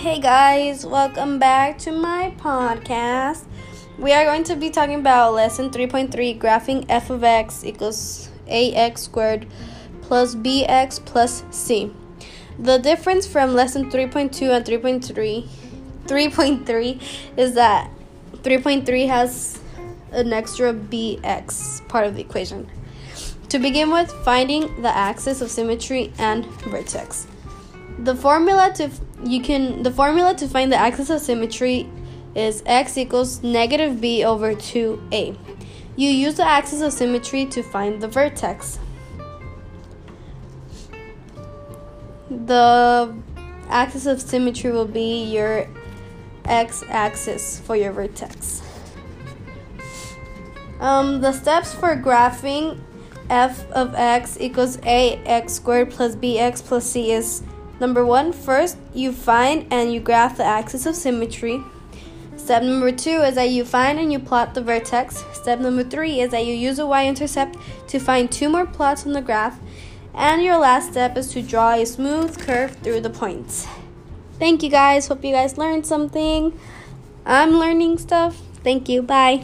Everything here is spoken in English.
Hey guys, welcome back to my podcast. We are going to be talking about lesson 3.3 graphing f of x equals ax squared plus bx plus c. The difference from lesson 3.2 and 3.3 3.3 is that 3.3 has an extra bx part of the equation. To begin with, finding the axis of symmetry and vertex. The formula to you can the formula to find the axis of symmetry is x equals negative b over 2a. You use the axis of symmetry to find the vertex. The axis of symmetry will be your x axis for your vertex. Um, the steps for graphing f of x equals ax squared plus bx plus c is Number one, first you find and you graph the axis of symmetry. Step number two is that you find and you plot the vertex. Step number three is that you use a y intercept to find two more plots on the graph. And your last step is to draw a smooth curve through the points. Thank you guys. Hope you guys learned something. I'm learning stuff. Thank you. Bye.